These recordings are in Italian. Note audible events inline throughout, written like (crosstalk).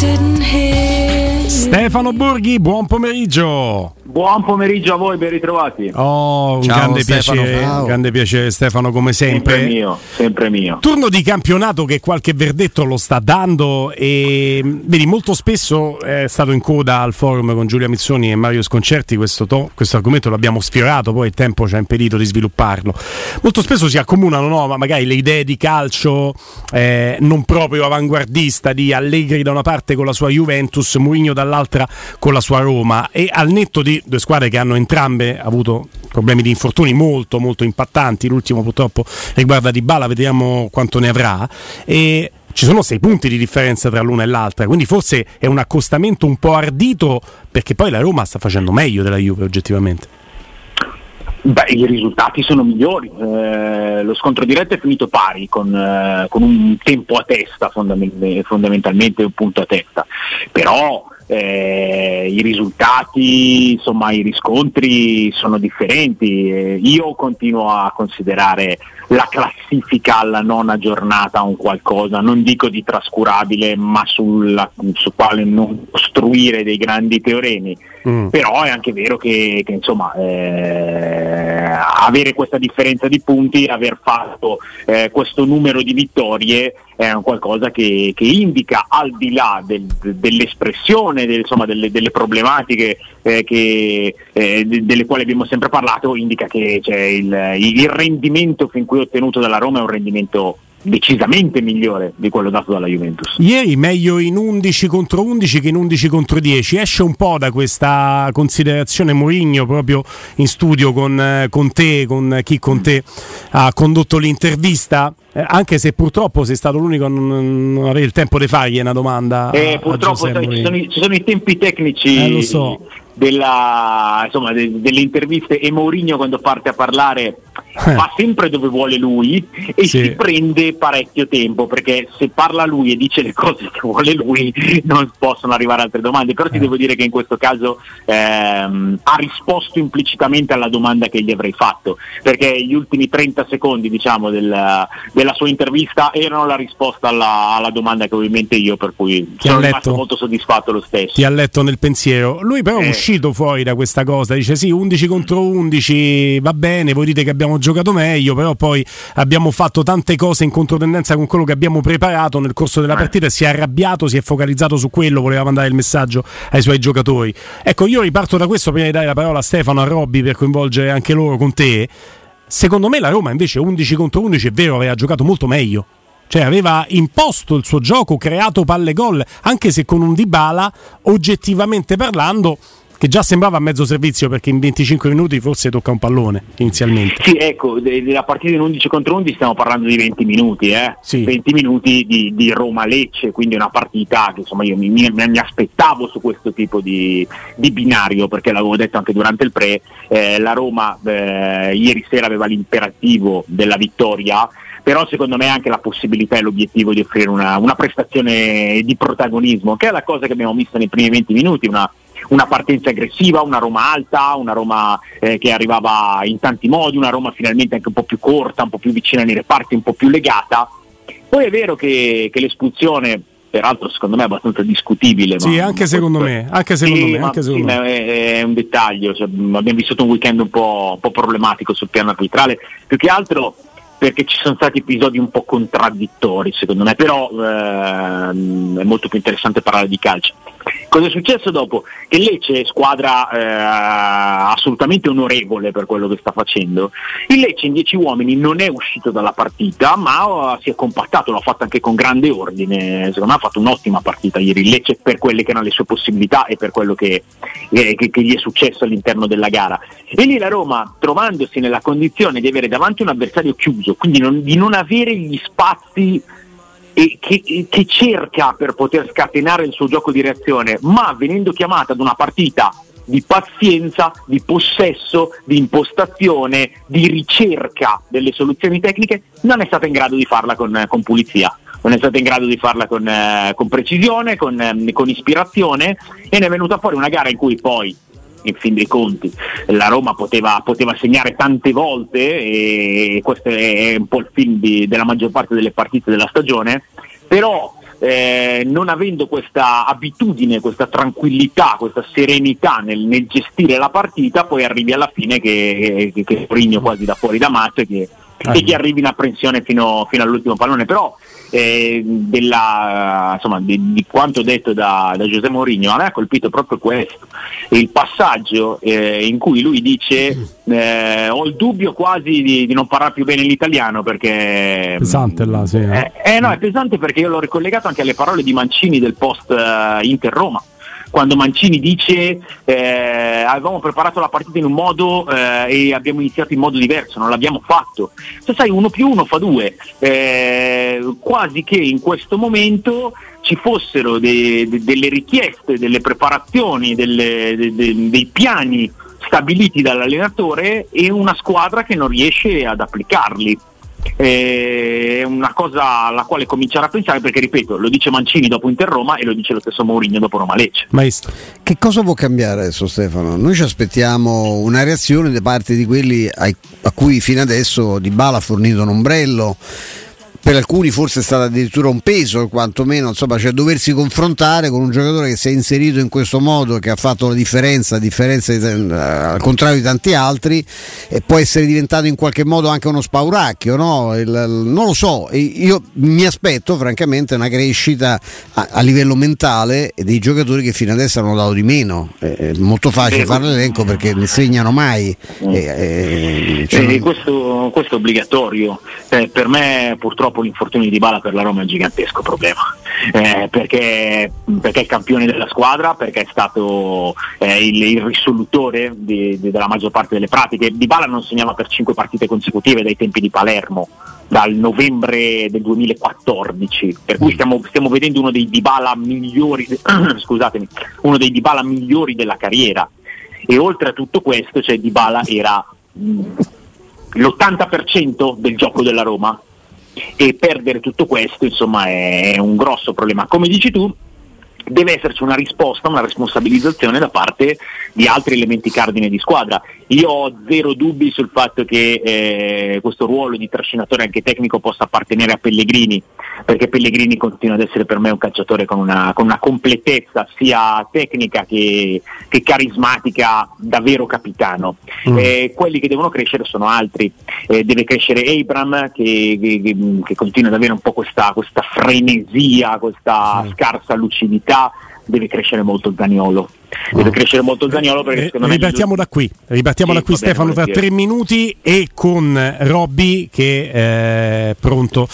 didn't hear Stefano Borghi, buon pomeriggio. Buon pomeriggio a voi, ben ritrovati. Oh, un Ciao, grande Stefano. piacere, un grande piacere Stefano come sempre. Sempre mio, sempre mio. Turno di campionato che qualche verdetto lo sta dando e vedi molto spesso è stato in coda al forum con Giulia Mizzoni e Mario Sconcerti questo, to- questo argomento l'abbiamo sfiorato poi il tempo ci ha impedito di svilupparlo molto spesso si accomunano no, ma magari le idee di calcio eh, non proprio avanguardista di Allegri da una parte con la sua Juventus Mourinho dall'altra con la sua Roma e al netto di due squadre che hanno entrambe avuto problemi di infortuni molto molto impattanti l'ultimo purtroppo riguarda Di Bala vediamo quanto ne avrà e ci sono sei punti di differenza tra l'una e l'altra quindi forse è un accostamento un po' ardito perché poi la Roma sta facendo meglio della Juve oggettivamente Beh, i risultati sono migliori. Eh, lo scontro diretto è finito pari con, eh, con un tempo a testa, fondament- fondamentalmente un punto a testa. Però eh, i risultati, insomma, i riscontri sono differenti. Eh, io continuo a considerare la classifica alla nona giornata un qualcosa, non dico di trascurabile, ma sulla, su quale non costruire dei grandi teoremi. Però è anche vero che, che, insomma eh, avere questa differenza di punti, aver fatto eh, questo numero di vittorie è un qualcosa che, che indica al di là del- dell'espressione del- insomma, delle, delle problematiche eh, che, eh, de- delle quali abbiamo sempre parlato, indica che cioè, il, il rendimento fin qui ottenuto dalla Roma è un rendimento decisamente migliore di quello dato dalla Juventus. Ieri meglio in 11 contro 11 che in 11 contro 10. Esce un po' da questa considerazione Mourinho proprio in studio con, eh, con te, con chi con te ha condotto l'intervista. eh, anche se purtroppo sei stato l'unico a non, non avere il tempo di fargli una domanda. Eh, a purtroppo sai, ci, sono i, ci sono i tempi tecnici Eh, lo so. Della, insomma, de- delle interviste e Mourinho quando parte a parlare va sempre dove vuole lui e Sì. si prende parecchio tempo perché se parla lui e dice le cose che vuole lui non possono arrivare altre domande però ti devo dire che in questo caso ehm, ha risposto implicitamente alla domanda che gli avrei fatto perché gli ultimi 30 secondi diciamo del- della sua intervista erano la risposta alla, alla domanda che ovviamente io per cui Ti sono letto? rimasto molto soddisfatto lo stesso Ti ha letto nel pensiero. Lui però Eh. Uscito fuori da questa cosa, dice sì, 11 contro 11 va bene, voi dite che abbiamo giocato meglio, però poi abbiamo fatto tante cose in controtendenza con quello che abbiamo preparato nel corso della partita e si è arrabbiato, si è focalizzato su quello, voleva mandare il messaggio ai suoi giocatori. Ecco, io riparto da questo prima di dare la parola a Stefano, a Robby per coinvolgere anche loro con te. Secondo me la Roma invece 11 contro 11 è vero, aveva giocato molto meglio. Cioè aveva imposto il suo gioco, creato palle gol, anche se con un Dybala, oggettivamente parlando, che già sembrava a mezzo servizio perché in 25 minuti forse tocca un pallone inizialmente. Sì, ecco, della partita in 11 contro 11 stiamo parlando di 20 minuti, eh? 20 minuti di, di Roma-Lecce, quindi una partita che insomma io mi, mi- mi aspettavo su questo tipo di, di binario, perché l'avevo detto anche durante il pre, eh, la Roma eh, ieri sera aveva l'imperativo della vittoria, però secondo me anche la possibilità e l'obiettivo di offrire una, una prestazione di protagonismo, che è la cosa che abbiamo visto nei primi 20 minuti, una, una partenza aggressiva, una Roma alta, una Roma eh, che arrivava in tanti modi, una Roma finalmente anche un po' più corta, un po' più vicina nei reparti, un po' più legata. Poi è vero che, che l'espulsione, peraltro secondo me è abbastanza discutibile. Sì, ma- anche ma secondo me, anche secondo Sì, me, anche sì, secondo ma me. è, è un dettaglio, cioè, abbiamo vissuto un weekend un po', un po' problematico sul piano arbitrale, più che altro perché ci sono stati episodi un po' contraddittori secondo me, però ehm, è molto più interessante parlare di calcio. Cosa è successo dopo? Che Lecce, squadra eh, assolutamente onorevole per quello che sta facendo, il Lecce in 10 uomini non è uscito dalla partita, ma eh, si è compattato, l'ha fatto anche con grande ordine, secondo me ha fatto un'ottima partita ieri il Lecce per quelle che erano le sue possibilità e per quello che, eh, che- che gli è successo all'interno della gara. E lì la Roma, trovandosi nella condizione di avere davanti un avversario chiuso, quindi non- di non avere gli spazi e che, che cerca per poter scatenare il suo gioco di reazione, ma venendo chiamata ad una partita di pazienza, di possesso, di impostazione, di ricerca delle soluzioni tecniche, non è stata in grado di farla con, con pulizia, non è stata in grado di farla con, eh, con precisione, con, ehm, con ispirazione e ne è venuta fuori una gara in cui poi in fin dei conti la Roma poteva, poteva segnare tante volte e questo è un po' il film di- della maggior parte delle partite della stagione però eh, non avendo questa abitudine, questa tranquillità, questa serenità nel, nel gestire la partita, poi arrivi alla fine che, che, che quasi da fuori da matto e che, e che arrivi in apprensione fino, fino all'ultimo pallone. Però eh, della, insomma, di, di, quanto detto da, da Giuseppe Mourinho, a me ha colpito proprio questo, il passaggio eh, in cui lui dice eh, ho il dubbio quasi di, di, non parlare più bene l'italiano perché... Pesante là, sì. Eh, eh, no, è pesante perché io l'ho ricollegato anche alle parole di Mancini del post uh, Inter-Roma quando Mancini dice eh, avevamo preparato la partita in un modo eh, e abbiamo iniziato in modo diverso, non l'abbiamo fatto. Se sai, uno più uno fa due, eh, quasi che in questo momento ci fossero de- de- delle richieste, delle preparazioni, delle, de- dei piani stabiliti dall'allenatore e una squadra che non riesce ad applicarli è una cosa alla quale cominciare a pensare perché ripeto lo dice Mancini dopo Inter Roma e lo dice lo stesso Mourinho dopo Roma Lecce Maestro. che cosa può cambiare adesso Stefano? noi ci aspettiamo una reazione da parte di quelli a cui fino adesso Di Bala ha fornito un ombrello per alcuni forse è stato addirittura un peso, quantomeno, insomma, cioè doversi confrontare con un giocatore che si è inserito in questo modo, che ha fatto la differenza, differenza di, uh, al contrario di tanti altri, e può essere diventato in qualche modo anche uno spauracchio, no? Il, non lo so, io mi aspetto francamente una crescita a, a, livello mentale dei giocatori che fino adesso hanno dato di meno. È molto facile fare l'elenco perché ne segnano mai. Mm. E, e, cioè... questo, questo, è obbligatorio. Eh, per me purtroppo purtroppo l'infortunio di Bala per la Roma è un gigantesco problema, eh, perché, perché, è campione della squadra, perché è stato eh, il, il, risolutore di, di, della maggior parte delle pratiche. Di Bala non segnava per cinque partite consecutive dai tempi di Palermo, dal novembre del 2014, per cui stiamo, stiamo vedendo uno dei Dybala migliori, (clears throat) scusatemi, uno dei Dybala migliori della carriera. E oltre a tutto questo, cioè Dybala era l'80% del gioco della Roma e perdere tutto questo insomma è un grosso problema. Come dici tu, deve esserci una risposta, una responsabilizzazione da parte di altri elementi cardine di squadra. Io ho zero dubbi sul fatto che eh, questo ruolo di trascinatore anche tecnico possa appartenere a Pellegrini, perché Pellegrini continua ad essere per me un calciatore con una, con una completezza sia tecnica che, che, carismatica davvero capitano. Mm. Eh, quelli che devono crescere sono altri, eh, deve crescere Abram che, che, che, continua ad avere un po' questa, questa frenesia, questa sì. scarsa lucidità, deve crescere molto Zaniolo deve crescere molto Zagnolo perché secondo me ripartiamo da qui ripartiamo sì, da qui Stefano tra tre minuti e con Robby che è pronto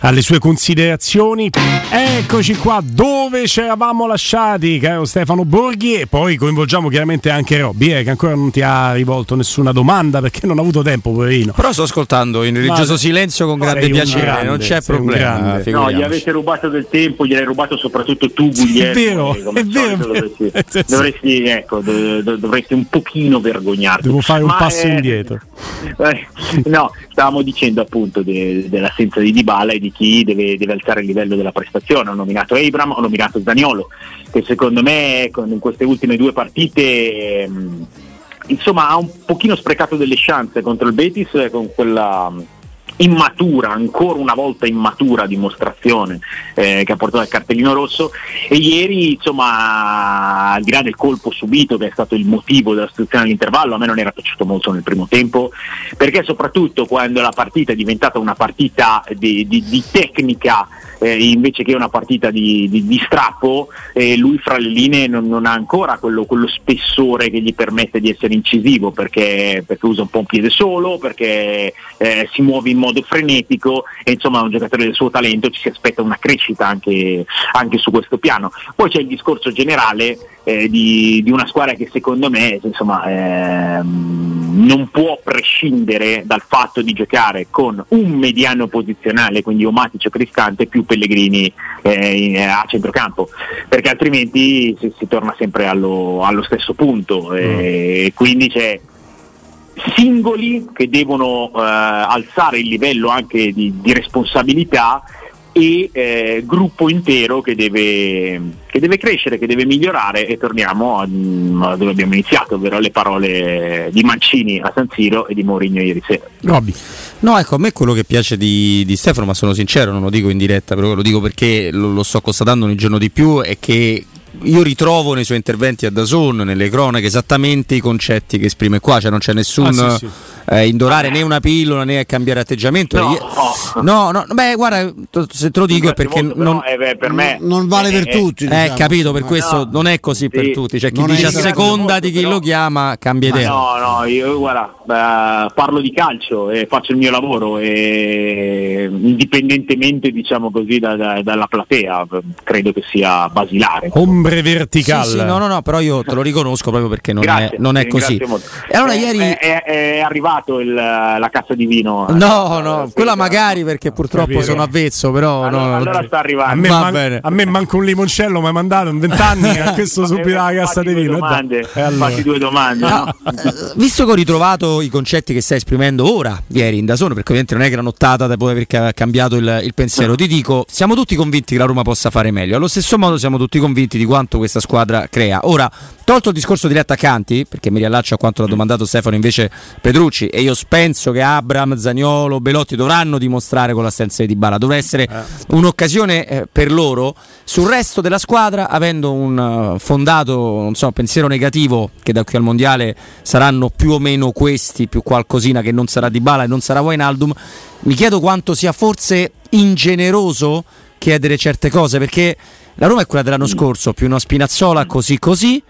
alle sue considerazioni. Eccoci qua dove ci eravamo lasciati caro Stefano Borghi? E poi coinvolgiamo chiaramente anche Robby eh, che ancora non ti ha rivolto nessuna domanda perché non ha avuto tempo poverino. Però sto ascoltando in religioso Ma silenzio con grande piacere grande, non c'è problema no gli avete rubato del tempo gliel'hai rubato soprattutto tu Guglielmo è vero è vero, (laughs) dovresti, ecco, dovresti un pochino vergognarti. Devo fare un Ma passo è, indietro. Eh, (laughs) no, stavamo dicendo appunto de, dell'assenza di Dybala e di chi deve, deve, alzare il livello della prestazione. Ho nominato Abram, ho nominato Zaniolo, che secondo me ecco, in queste ultime due partite... Mh, insomma ha un pochino sprecato delle chance contro il Betis con quella immatura, ancora una volta immatura dimostrazione eh, che ha portato al cartellino rosso. E ieri insomma al di là del colpo subito che è stato il motivo della situazione all'intervallo a me non era piaciuto molto nel primo tempo perché soprattutto quando la partita è diventata una partita di, di, di tecnica eh, invece che una partita di, di, strappo, eh, lui fra le linee non, non ha ancora quello, quello, spessore che gli permette di essere incisivo perché, perché usa un po' un piede solo, perché eh, si muove in modo frenetico e insomma un giocatore del suo talento, ci si aspetta una crescita anche, anche su questo piano. Poi c'è il discorso generale eh, di, di, una squadra che secondo me insomma, ehm, non può prescindere dal fatto di giocare con un mediano posizionale, quindi Omatic o Cristante, più Pellegrini eh, a centrocampo, perché altrimenti si, si torna sempre allo, allo stesso punto. Eh, mm. Quindi c'è singoli che devono eh, alzare il livello anche di, di responsabilità e eh, gruppo intero che deve, che deve, crescere, che deve migliorare e torniamo a, a, dove abbiamo iniziato, ovvero alle parole di Mancini a San Siro e di Mourinho ieri sera. Robby. No, ecco, a me quello che piace di, di, Stefano, ma sono sincero, non lo dico in diretta, però lo dico perché lo, lo sto constatando ogni giorno di più, è che io ritrovo nei suoi interventi a Dazon, nelle cronache, esattamente i concetti che esprime qua, cioè non c'è nessun ah, sì, sì. Eh, indorare né una pillola né cambiare atteggiamento. No, no, no, beh, guarda, se te lo dico è perché molto, non, eh, beh, per me non vale per tutti. Eh, diciamo. capito, per questo no, non è così sì, per tutti. Cioè, chi dice a seconda di chi però, lo chiama cambia idea. No, no, io guarda, beh, parlo di calcio e faccio il mio lavoro e indipendentemente, diciamo così, da, da, dalla platea, credo che sia basilare. Ombre verticali. Sì, sì, no, no, no, però io te lo riconosco proprio perché non Grazie, è, non è così. Molto. E allora ieri è, è, è arrivato provato il, la cassa di vino? No, no, quella magari perché purtroppo Capito. sono avvezzo, però allora, no, allora sta arrivando. A me, man- a me, manca un limoncello, mi hai mandato in vent'anni (laughs) a questo subito la cassa di vino. Domande, eh, allora. Fatti due domande. No, eh, visto che ho ritrovato i concetti che stai esprimendo ora, ieri in Dasone, perché ovviamente non è che la nottata dopo aver cambiato il, il pensiero, ti dico, siamo tutti convinti che la Roma possa fare meglio. Allo stesso modo siamo tutti convinti di quanto questa squadra crea. Ora, tolto il discorso degli attaccanti, perché mi riallaccio a quanto l'ha domandato Stefano invece Petrucci, e io penso che Abram, Zagnolo, Belotti dovranno dimostrare con l'assenza di Bala. Dovrà essere eh. un'occasione eh, per loro. Sul resto della squadra, avendo un uh, fondato so, pensiero negativo, che da qui al mondiale saranno più o meno questi, più qualcosina che non sarà di Bala e non sarà Wijnaldum, mi chiedo quanto sia forse ingeneroso chiedere certe cose, perché la Roma è quella dell'anno scorso, più una Spinazzola così così,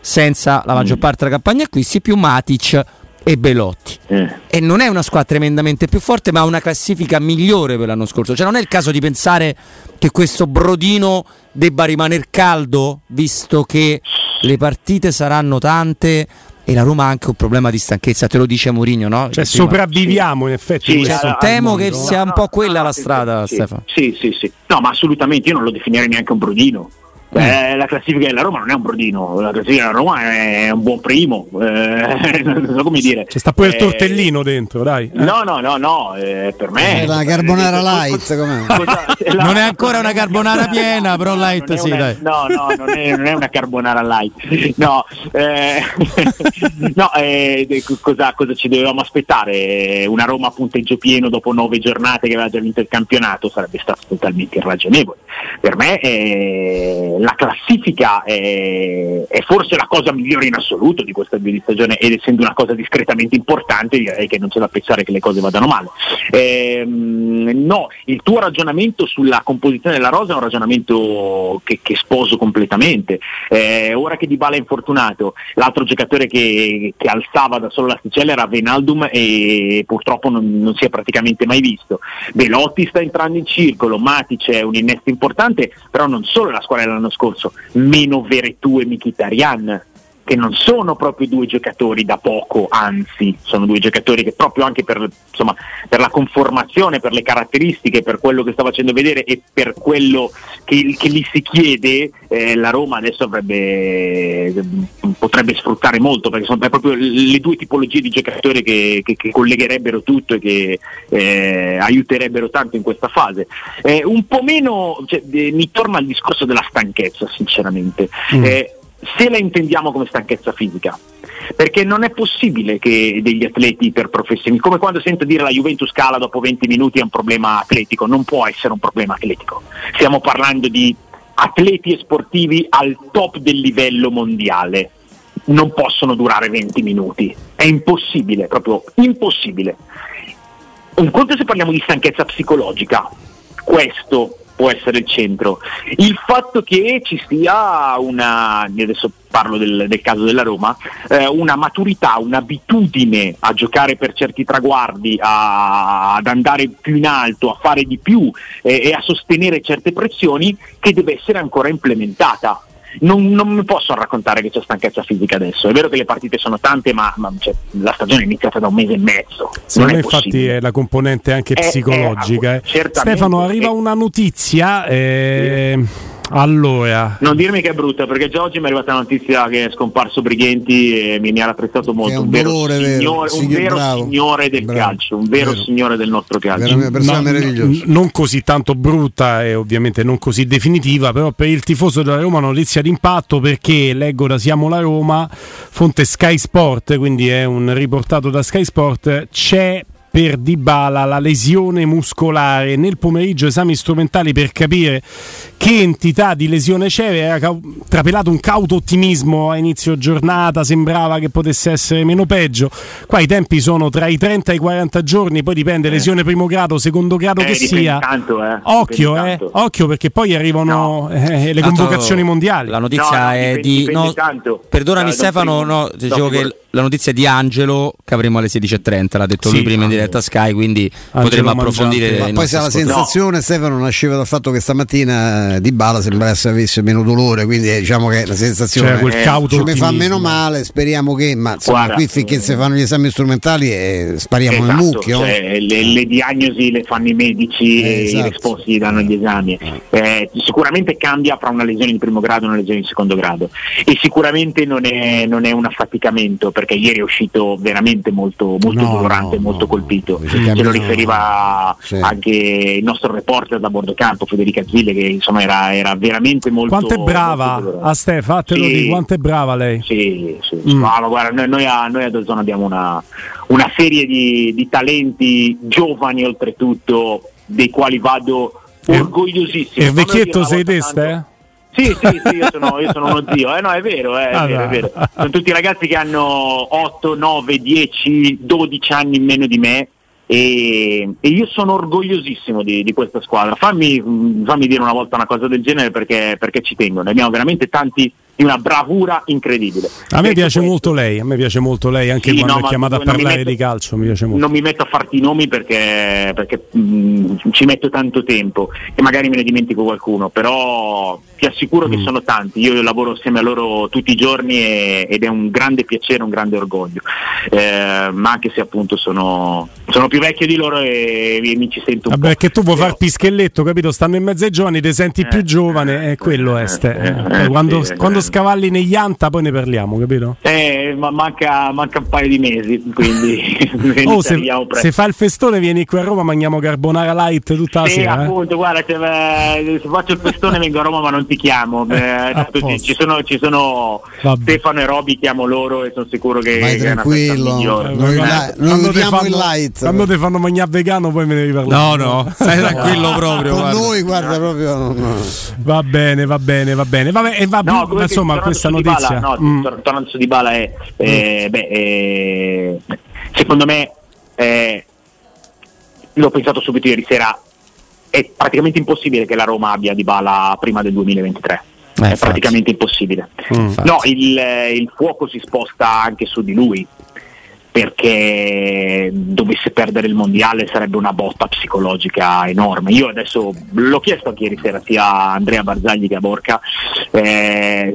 senza la maggior parte della campagna acquisti, più Matic e Belotti. Eh. E non è una squadra tremendamente più forte, ma ha una classifica migliore per l'anno scorso. Cioè, non è il caso di pensare che questo brodino debba rimanere caldo, visto che le partite saranno tante. E la Roma ha anche un problema di stanchezza, te lo dice Mourinho, no? Cioè, sopravviviamo sì. in effetti. Sì, cioè, temo che sia un po' quella no, la strada, sì, Stefano. Sì, sì, sì. No, ma assolutamente io non lo definirei neanche un brodino. Beh, la classifica della Roma non è un brodino, la classifica della Roma è un buon primo, eh, (laughs) non so come dire. C'è sta poi il eh, tortellino dentro, dai. Eh. No, no, no, no, eh, per me... È la carbonara light, com'è? (laughs) La, (laughs) non è ancora una carbonara piena, però light sì, una, dai. No, no, non è, non è, una carbonara light. No, eh, no cosa, cosa, ci dovevamo aspettare? Una Roma a punteggio pieno dopo nove giornate che aveva già vinto il campionato sarebbe stato totalmente irragionevole. Per me è la classifica è, è, forse la cosa migliore in assoluto di questa avvio di stagione ed essendo una cosa discretamente importante direi che non c'è da pensare che le cose vadano male. Ehm, no, il tuo ragionamento sulla composizione della rosa è un ragionamento che, che sposo completamente. Eh, ora che Di Bala è infortunato, l'altro giocatore che, che alzava da solo l'asticella era Venaldum e purtroppo non, non si è praticamente mai visto. Belotti sta entrando in circolo, Matic è un innesto importante, però non solo la squadra dell'anno scorso, meno Veretù e Mkhitaryan che non sono proprio due giocatori da poco, anzi sono due giocatori che proprio anche per, insomma, per, la conformazione, per le caratteristiche, per quello che sta facendo vedere e per quello che, che gli si chiede, eh, la Roma adesso avrebbe, potrebbe sfruttare molto perché sono proprio le due tipologie di giocatori che, che, che collegherebbero tutto e che eh, aiuterebbero tanto in questa fase. Eh, un po' meno, cioè, mi torna al discorso della stanchezza sinceramente. Mm eh, se la intendiamo come stanchezza fisica. Perché non è possibile che degli atleti per professioni, come quando sento dire la Juventus cala dopo 20 minuti è un problema atletico, non può essere un problema atletico. Stiamo parlando di atleti e sportivi al top del livello mondiale. Non possono durare 20 minuti, è impossibile, proprio impossibile. Un conto se parliamo di stanchezza psicologica, questo può essere il centro. Il fatto che ci sia una, adesso parlo del, del caso della Roma, eh, una maturità, un'abitudine a giocare per certi traguardi, a, ad andare più in alto, a fare di più eh, e a sostenere certe pressioni che deve essere ancora implementata non, non, mi posso raccontare che c'è stanchezza fisica adesso. È vero che le partite sono tante, ma, ma cioè, la stagione è iniziata da un mese e mezzo. Secondo me, infatti, è la componente anche è, psicologica. È, eh. Stefano, arriva una notizia. Eh... Sì allora. Non dirmi che è brutta, perché già oggi mi è arrivata la notizia che è scomparso Brighenti e mi, mi ha rapprezzato molto. Un, un, vero, dolore, signore, vero, un vero signore del bravo, calcio, un vero, vero, signore del nostro calcio. No, non così tanto brutta e ovviamente non così definitiva, però per il tifoso della Roma notizia d'impatto perché leggo da Siamo la Roma, fonte Sky Sport, quindi è un riportato da Sky Sport, c'è per Dybala la lesione muscolare. Nel pomeriggio esami strumentali per capire che entità di lesione c'è. Era trapelato un cauto ottimismo a inizio giornata, sembrava che potesse essere meno peggio. Qua i tempi sono tra i 30 e i 40 giorni, poi dipende eh. lesione primo grado, secondo grado eh, che sia. Tanto, eh. Occhio, eh, occhio perché poi arrivano no. eh, le convocazioni mondiali. La notizia no, no, è dipende, di... Dipende no, perdonami Stefano, no, dicevo che la notizia di Angelo che avremo alle 16.30, l'ha detto sì, lui prima in diretta Sky, quindi Angelo potremo approfondire. Ma poi se la sensazione, no. Stefano, nasceva dal fatto che stamattina eh, Di Bala sembrasse avesse meno dolore, quindi eh, diciamo che la sensazione cioè, quel eh, mi fa meno male, speriamo che, ma insomma, Guarda, qui finché eh, si fanno gli esami strumentali eh, spariamo esatto, nel mucchio. Cioè, le, le, diagnosi le fanno i medici e esatto. i risposti danno gli esami. sicuramente cambia fra una lesione di primo grado e una lesione di secondo grado e sicuramente non è, non è un affaticamento perché ieri è uscito veramente molto, molto no, dolorante, no, molto no, colpito. Ce lo riferiva sì. anche il nostro reporter da bordo campo, Federica Zille, che insomma era, era veramente molto. Quanto è brava a Stefa, te lo dico, quanto è brava lei? Sì, sì. Mm. No, guarda, noi, noi, a, noi a abbiamo una, una serie di, di talenti giovani oltretutto, dei quali vado orgogliosissimo. E il vecchietto sei te, eh? Sì, sì, sì, io sono, io sono uno zio. Eh, no, è vero, eh, è, ah, vero, è vero. Sono tutti ragazzi che hanno 8, 9, 10, 12 anni in meno di me e, e io sono orgogliosissimo di, di questa squadra. Fammi, fammi, dire una volta una cosa del genere perché, perché ci tengo. Ne abbiamo veramente tanti di una bravura incredibile. A me piace questo. molto lei, a me piace molto lei anche sì, quando no, è chiamata a parlare metto, di calcio, mi piace molto. Non mi metto a farti i nomi perché, perché mh, mm, ci metto tanto tempo e magari me ne dimentico qualcuno, però ti assicuro mm. che sono tanti, io lavoro assieme a loro tutti i giorni e, ed è un grande piacere, un grande orgoglio, eh, ma anche se appunto sono, sono, più vecchio di loro e, e mi ci sento un Vabbè, po'. che tu vuoi far pischelletto, capito? Stanno in mezzo ai giovani, ti senti eh, più giovane, è quello eh, Este. Eh, quando, quando scavalli negli anta poi ne parliamo, capito? Eh, ma manca, manca un paio di mesi, quindi (laughs) oh, se, se, fa il festone vieni qui a Roma, mangiamo carbonara light tutta la sì, sera. Eh? appunto, eh? guarda, se, se, faccio il festone vengo a Roma ma non ti chiamo. Eh, ci, ci, sono, ci sono Stefano e Roby, chiamo loro e sono sicuro che, Vai che tranquillo. Noi, noi, la, noi vediamo il light. Quando ti fanno mangiare vegano poi me ne riparliamo. No, no, stai tranquillo proprio. Con guarda. noi, guarda, proprio. No, no. Va bene, va bene, va bene. Vabbè, e va no, bene, insomma, questa notizia. Bala, no, mm. tornando su Di Bala è, eh, mm. beh, eh, secondo me eh, l'ho pensato subito ieri sera è praticamente impossibile che la Roma abbia Di Bala prima del 2023 eh, è praticamente impossibile mm, no, il, il fuoco si sposta anche su di lui perché dovesse perdere il mondiale sarebbe una botta psicologica enorme. Io adesso l'ho chiesto anche ieri sera sia a Andrea Barzagli che a Borca, eh,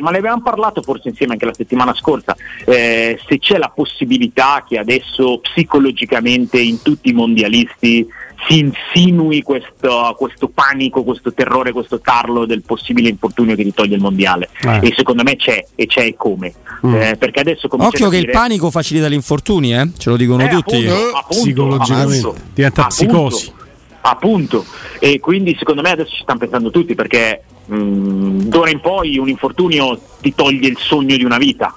ma ne avevamo parlato forse insieme anche la settimana scorsa, eh, se c'è la possibilità che adesso psicologicamente in tutti i mondialisti si insinui questo, questo, panico, questo terrore, questo tarlo del possibile infortunio che ti toglie il mondiale. Eh. E secondo me c'è, e c'è e come. Mm. Eh, perché adesso Occhio che dire... il panico facilita gli infortuni, eh? ce lo dicono eh, tutti. Appunto, appunto, Psicologicamente appunto, diventa psicosi. Appunto, e quindi secondo me adesso ci stanno pensando tutti perché mh, d'ora in poi un infortunio ti toglie il sogno di una vita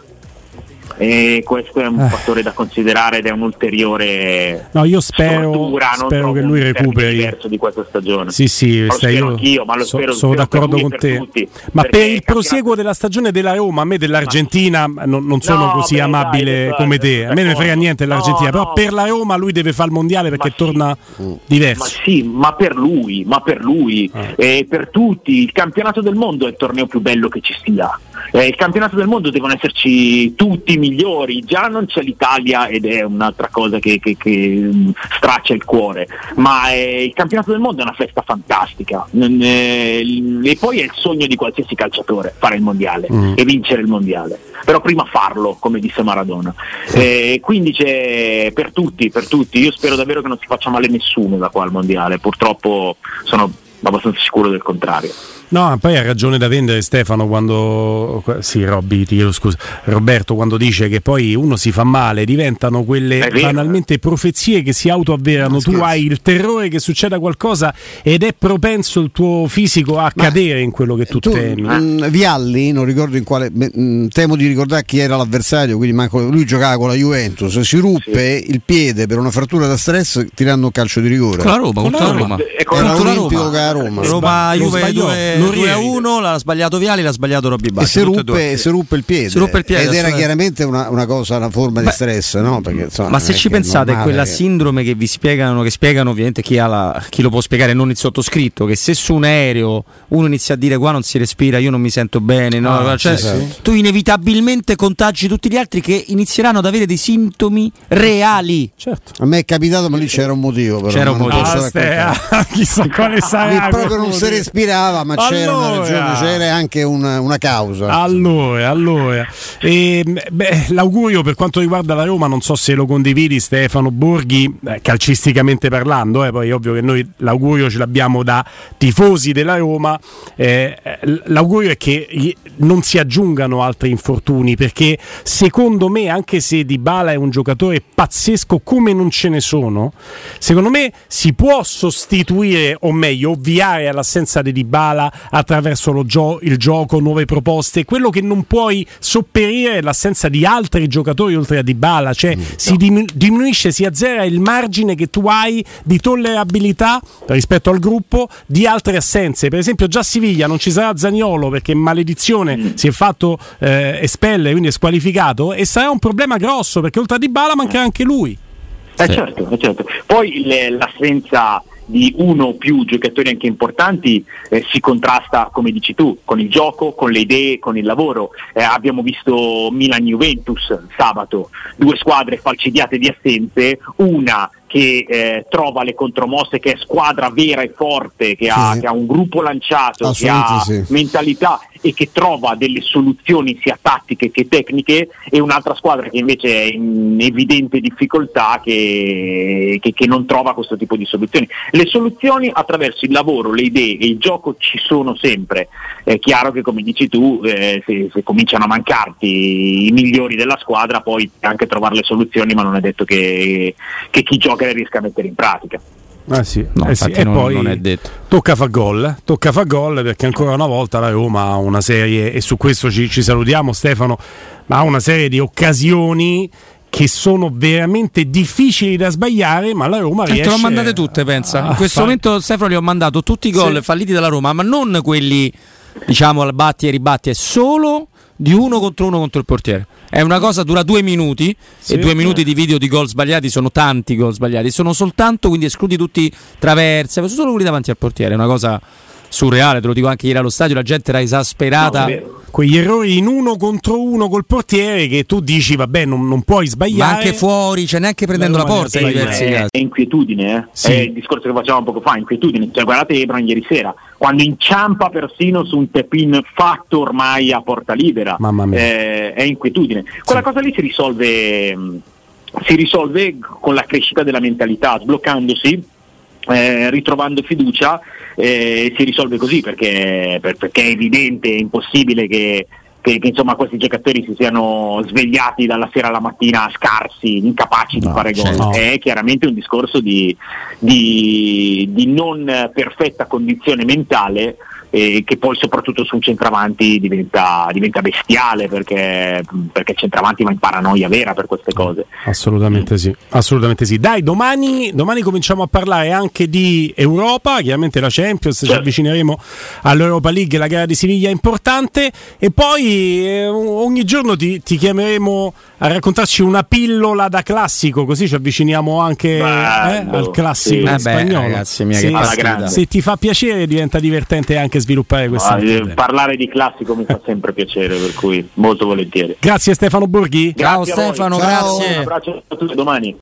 e questo è un eh. fattore da considerare ed è un ulteriore no io spero, stortura, spero che lui recuperi. di questa stagione. Sì sì lo stai, io, anch'io ma lo so, spero, sono d'accordo con te. tutti, ma per il prosieguo della stagione della Roma a me dell'Argentina non, non sono no, così beh, amabile dai, come te. A me non ne frega niente dell'Argentina no, però no. per la Roma lui deve fare il mondiale perché sì, torna diverso. Ma sì ma per lui ma per lui. Ah. e per tutti il campionato del mondo è il torneo più bello che ci sia eh, il campionato del mondo devono esserci tutti migliori, già non c'è l'Italia ed è un'altra cosa che, che, che straccia il cuore, ma eh, il campionato del mondo è una festa fantastica eh, e poi è il sogno di qualsiasi calciatore fare il mondiale mm. e vincere il mondiale, però prima farlo come disse Maradona. Eh, quindi c'è per tutti, per tutti, io spero davvero che non si faccia male nessuno da qua al mondiale, purtroppo sono abbastanza sicuro del contrario. No, poi ha ragione da vendere Stefano quando sì, Robby, ti chiedo scusa. Roberto quando dice che poi uno si fa male, diventano quelle banalmente profezie che si autoavverano. Tu hai il terrore che succeda qualcosa ed è propenso il tuo fisico a Ma cadere in quello che tu, tu temi. Mh, mm, Vialli, non ricordo in quale mh, mm, temo di ricordare chi era l'avversario, quindi manco, lui giocava con la Juventus, si ruppe sì. il piede per una frattura da stress tirando un calcio di rigore. Con la Roma, con la Roma. Era l'Olimpico che a Roma. Roma Juve 2 a 1, l'ha sbagliato Viali, l'ha sbagliato Robby Bacci. E si ruppe, si ruppe il piede. Si ruppe il piede. Ed era chiaramente una, una, cosa, una forma Beh, di stress, no? Perché, insomma, ma se ci pensate, è quella che... sindrome che vi spiegano, che spiegano ovviamente chi, la, chi, lo può spiegare, non il sottoscritto, che se su un aereo uno inizia a dire qua non si respira, io non mi sento bene, no? ah, cioè, sì, sì. tu inevitabilmente contagi tutti gli altri che inizieranno ad avere dei sintomi reali. Certo. A me è capitato, ma lì c'era un motivo. Però, c'era un motivo. Ah, stea, (laughs) chissà quale sarà. proprio non si respirava, ma allora. C'era una ragione, c'era anche una, una causa. Allora, allora. E, beh, l'augurio per quanto riguarda la Roma, non so se lo condividi Stefano Borghi, eh, calcisticamente parlando, eh, poi è ovvio che noi l'augurio ce l'abbiamo da tifosi della Roma, eh, l'augurio è che non si aggiungano altri infortuni perché secondo me, anche se Di Bala è un giocatore pazzesco come non ce ne sono, secondo me si può sostituire o meglio ovviare all'assenza di Dybala attraverso gio- il gioco, nuove proposte. Quello che non puoi sopperire è l'assenza di altri giocatori oltre a Dybala, cioè mm, si diminu- diminuisce, si azzera il margine che tu hai di tollerabilità rispetto al gruppo di altre assenze. Per esempio già a Siviglia non ci sarà Zaniolo perché maledizione mm. si è fatto eh, espellere, quindi è squalificato e sarà un problema grosso perché oltre a Dybala mancherà anche lui. Eh sì. certo, eh certo. Poi le, l'assenza di uno o più giocatori anche importanti eh, si contrasta, come dici tu, con il gioco, con le idee, con il lavoro. Eh, abbiamo visto Milan-Juventus sabato, due squadre falcidiate di assenze, una che eh, trova le contromosse, che è squadra vera e forte, che, sì. ha, che ha, un gruppo lanciato, che ha sì. mentalità e che trova delle soluzioni sia tattiche che tecniche e un'altra squadra che invece è in evidente difficoltà che, che, che non trova questo tipo di soluzioni. Le soluzioni attraverso il lavoro, le idee e il gioco ci sono sempre. È chiaro che come dici tu, eh, se, se, cominciano a mancarti i migliori della squadra, poi anche trovare le soluzioni, ma non è detto che, che chi gioca le riesca a mettere in pratica. Ah sì, no, eh sì. e non, poi non è detto. tocca fa gol, tocca fa gol perché ancora una volta la Roma ha una serie e su questo ci, ci salutiamo Stefano, ma ha una serie di occasioni che sono veramente difficili da sbagliare, ma la Roma riesce. Te le ho mandate tutte, pensa. In questo fa... momento Stefano gli ho mandato tutti i gol sì. falliti dalla Roma, ma non quelli diciamo al batti e ribatti, è solo di uno contro uno contro il portiere. È una cosa dura due minuti sì, e due minuti di video di gol sbagliati sono tanti gol sbagliati. Sono soltanto quindi escludi tutti traverse, solo quelli davanti al portiere. È una cosa surreale, te lo dico anche ieri allo stadio, la gente era esasperata. No, Quegli errori in uno contro uno col portiere che tu dici, vabbè, non, non puoi sbagliare. Ma anche fuori, cioè neanche prendendo la, la porta in diversi è, casi. È inquietudine, eh? sì. è il discorso che facevamo poco fa, inquietudine. Cioè, guardate Ebron ieri sera, quando inciampa persino su un tap-in fatto ormai a porta libera. Mamma mia. Eh, è inquietudine. Quella sì. cosa lì si risolve, si risolve con la crescita della mentalità, sbloccandosi eh, ritrovando fiducia eh, si risolve così perché, per, perché è evidente, è impossibile che, che, che insomma, questi giocatori si siano svegliati dalla sera alla mattina scarsi, incapaci no, di fare gol. No. È chiaramente un discorso di, di, di non perfetta condizione mentale e che poi soprattutto su un centravanti diventa, diventa bestiale perché, perché il centravanti va in paranoia vera per queste cose. Assolutamente sì, assolutamente sì. Dai, domani, domani cominciamo a parlare anche di Europa, chiaramente la Champions, certo. ci avvicineremo all'Europa League, la gara di Siviglia è importante e poi eh, ogni giorno ti, ti, chiameremo a raccontarci una pillola da classico, così ci avviciniamo anche eh, al classico sì. spagnolo. Eh beh, ragazzi, mia, sì, se ti fa piacere diventa divertente anche sviluppare questa no, eh, parlare di classico mi fa (laughs) sempre piacere per cui molto volentieri. Grazie Stefano Borghi. Ciao Stefano grazie. un abbraccio a tutti domani